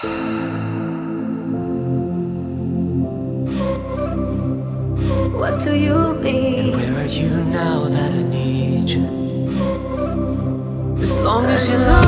What do you mean? And where are you now that I need you? As long as you love.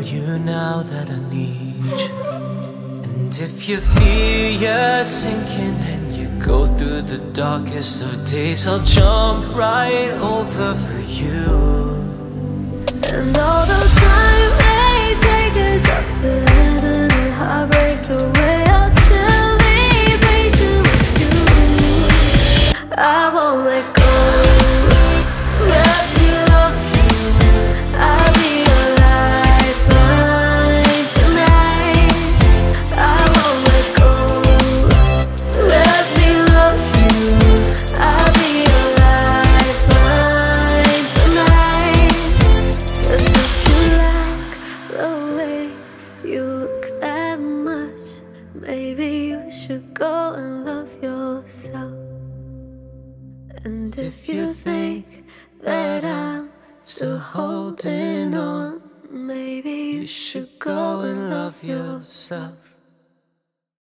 for you now that I need you. And if you feel you're sinking and you go through the darkest of days, I'll jump right over for you. And all although time may take us up to heaven and heartbreak the way, I'll still be patient with you. I won't. Maybe you should go and love yourself. And if you think that I'm still holding on, maybe you should go and love yourself.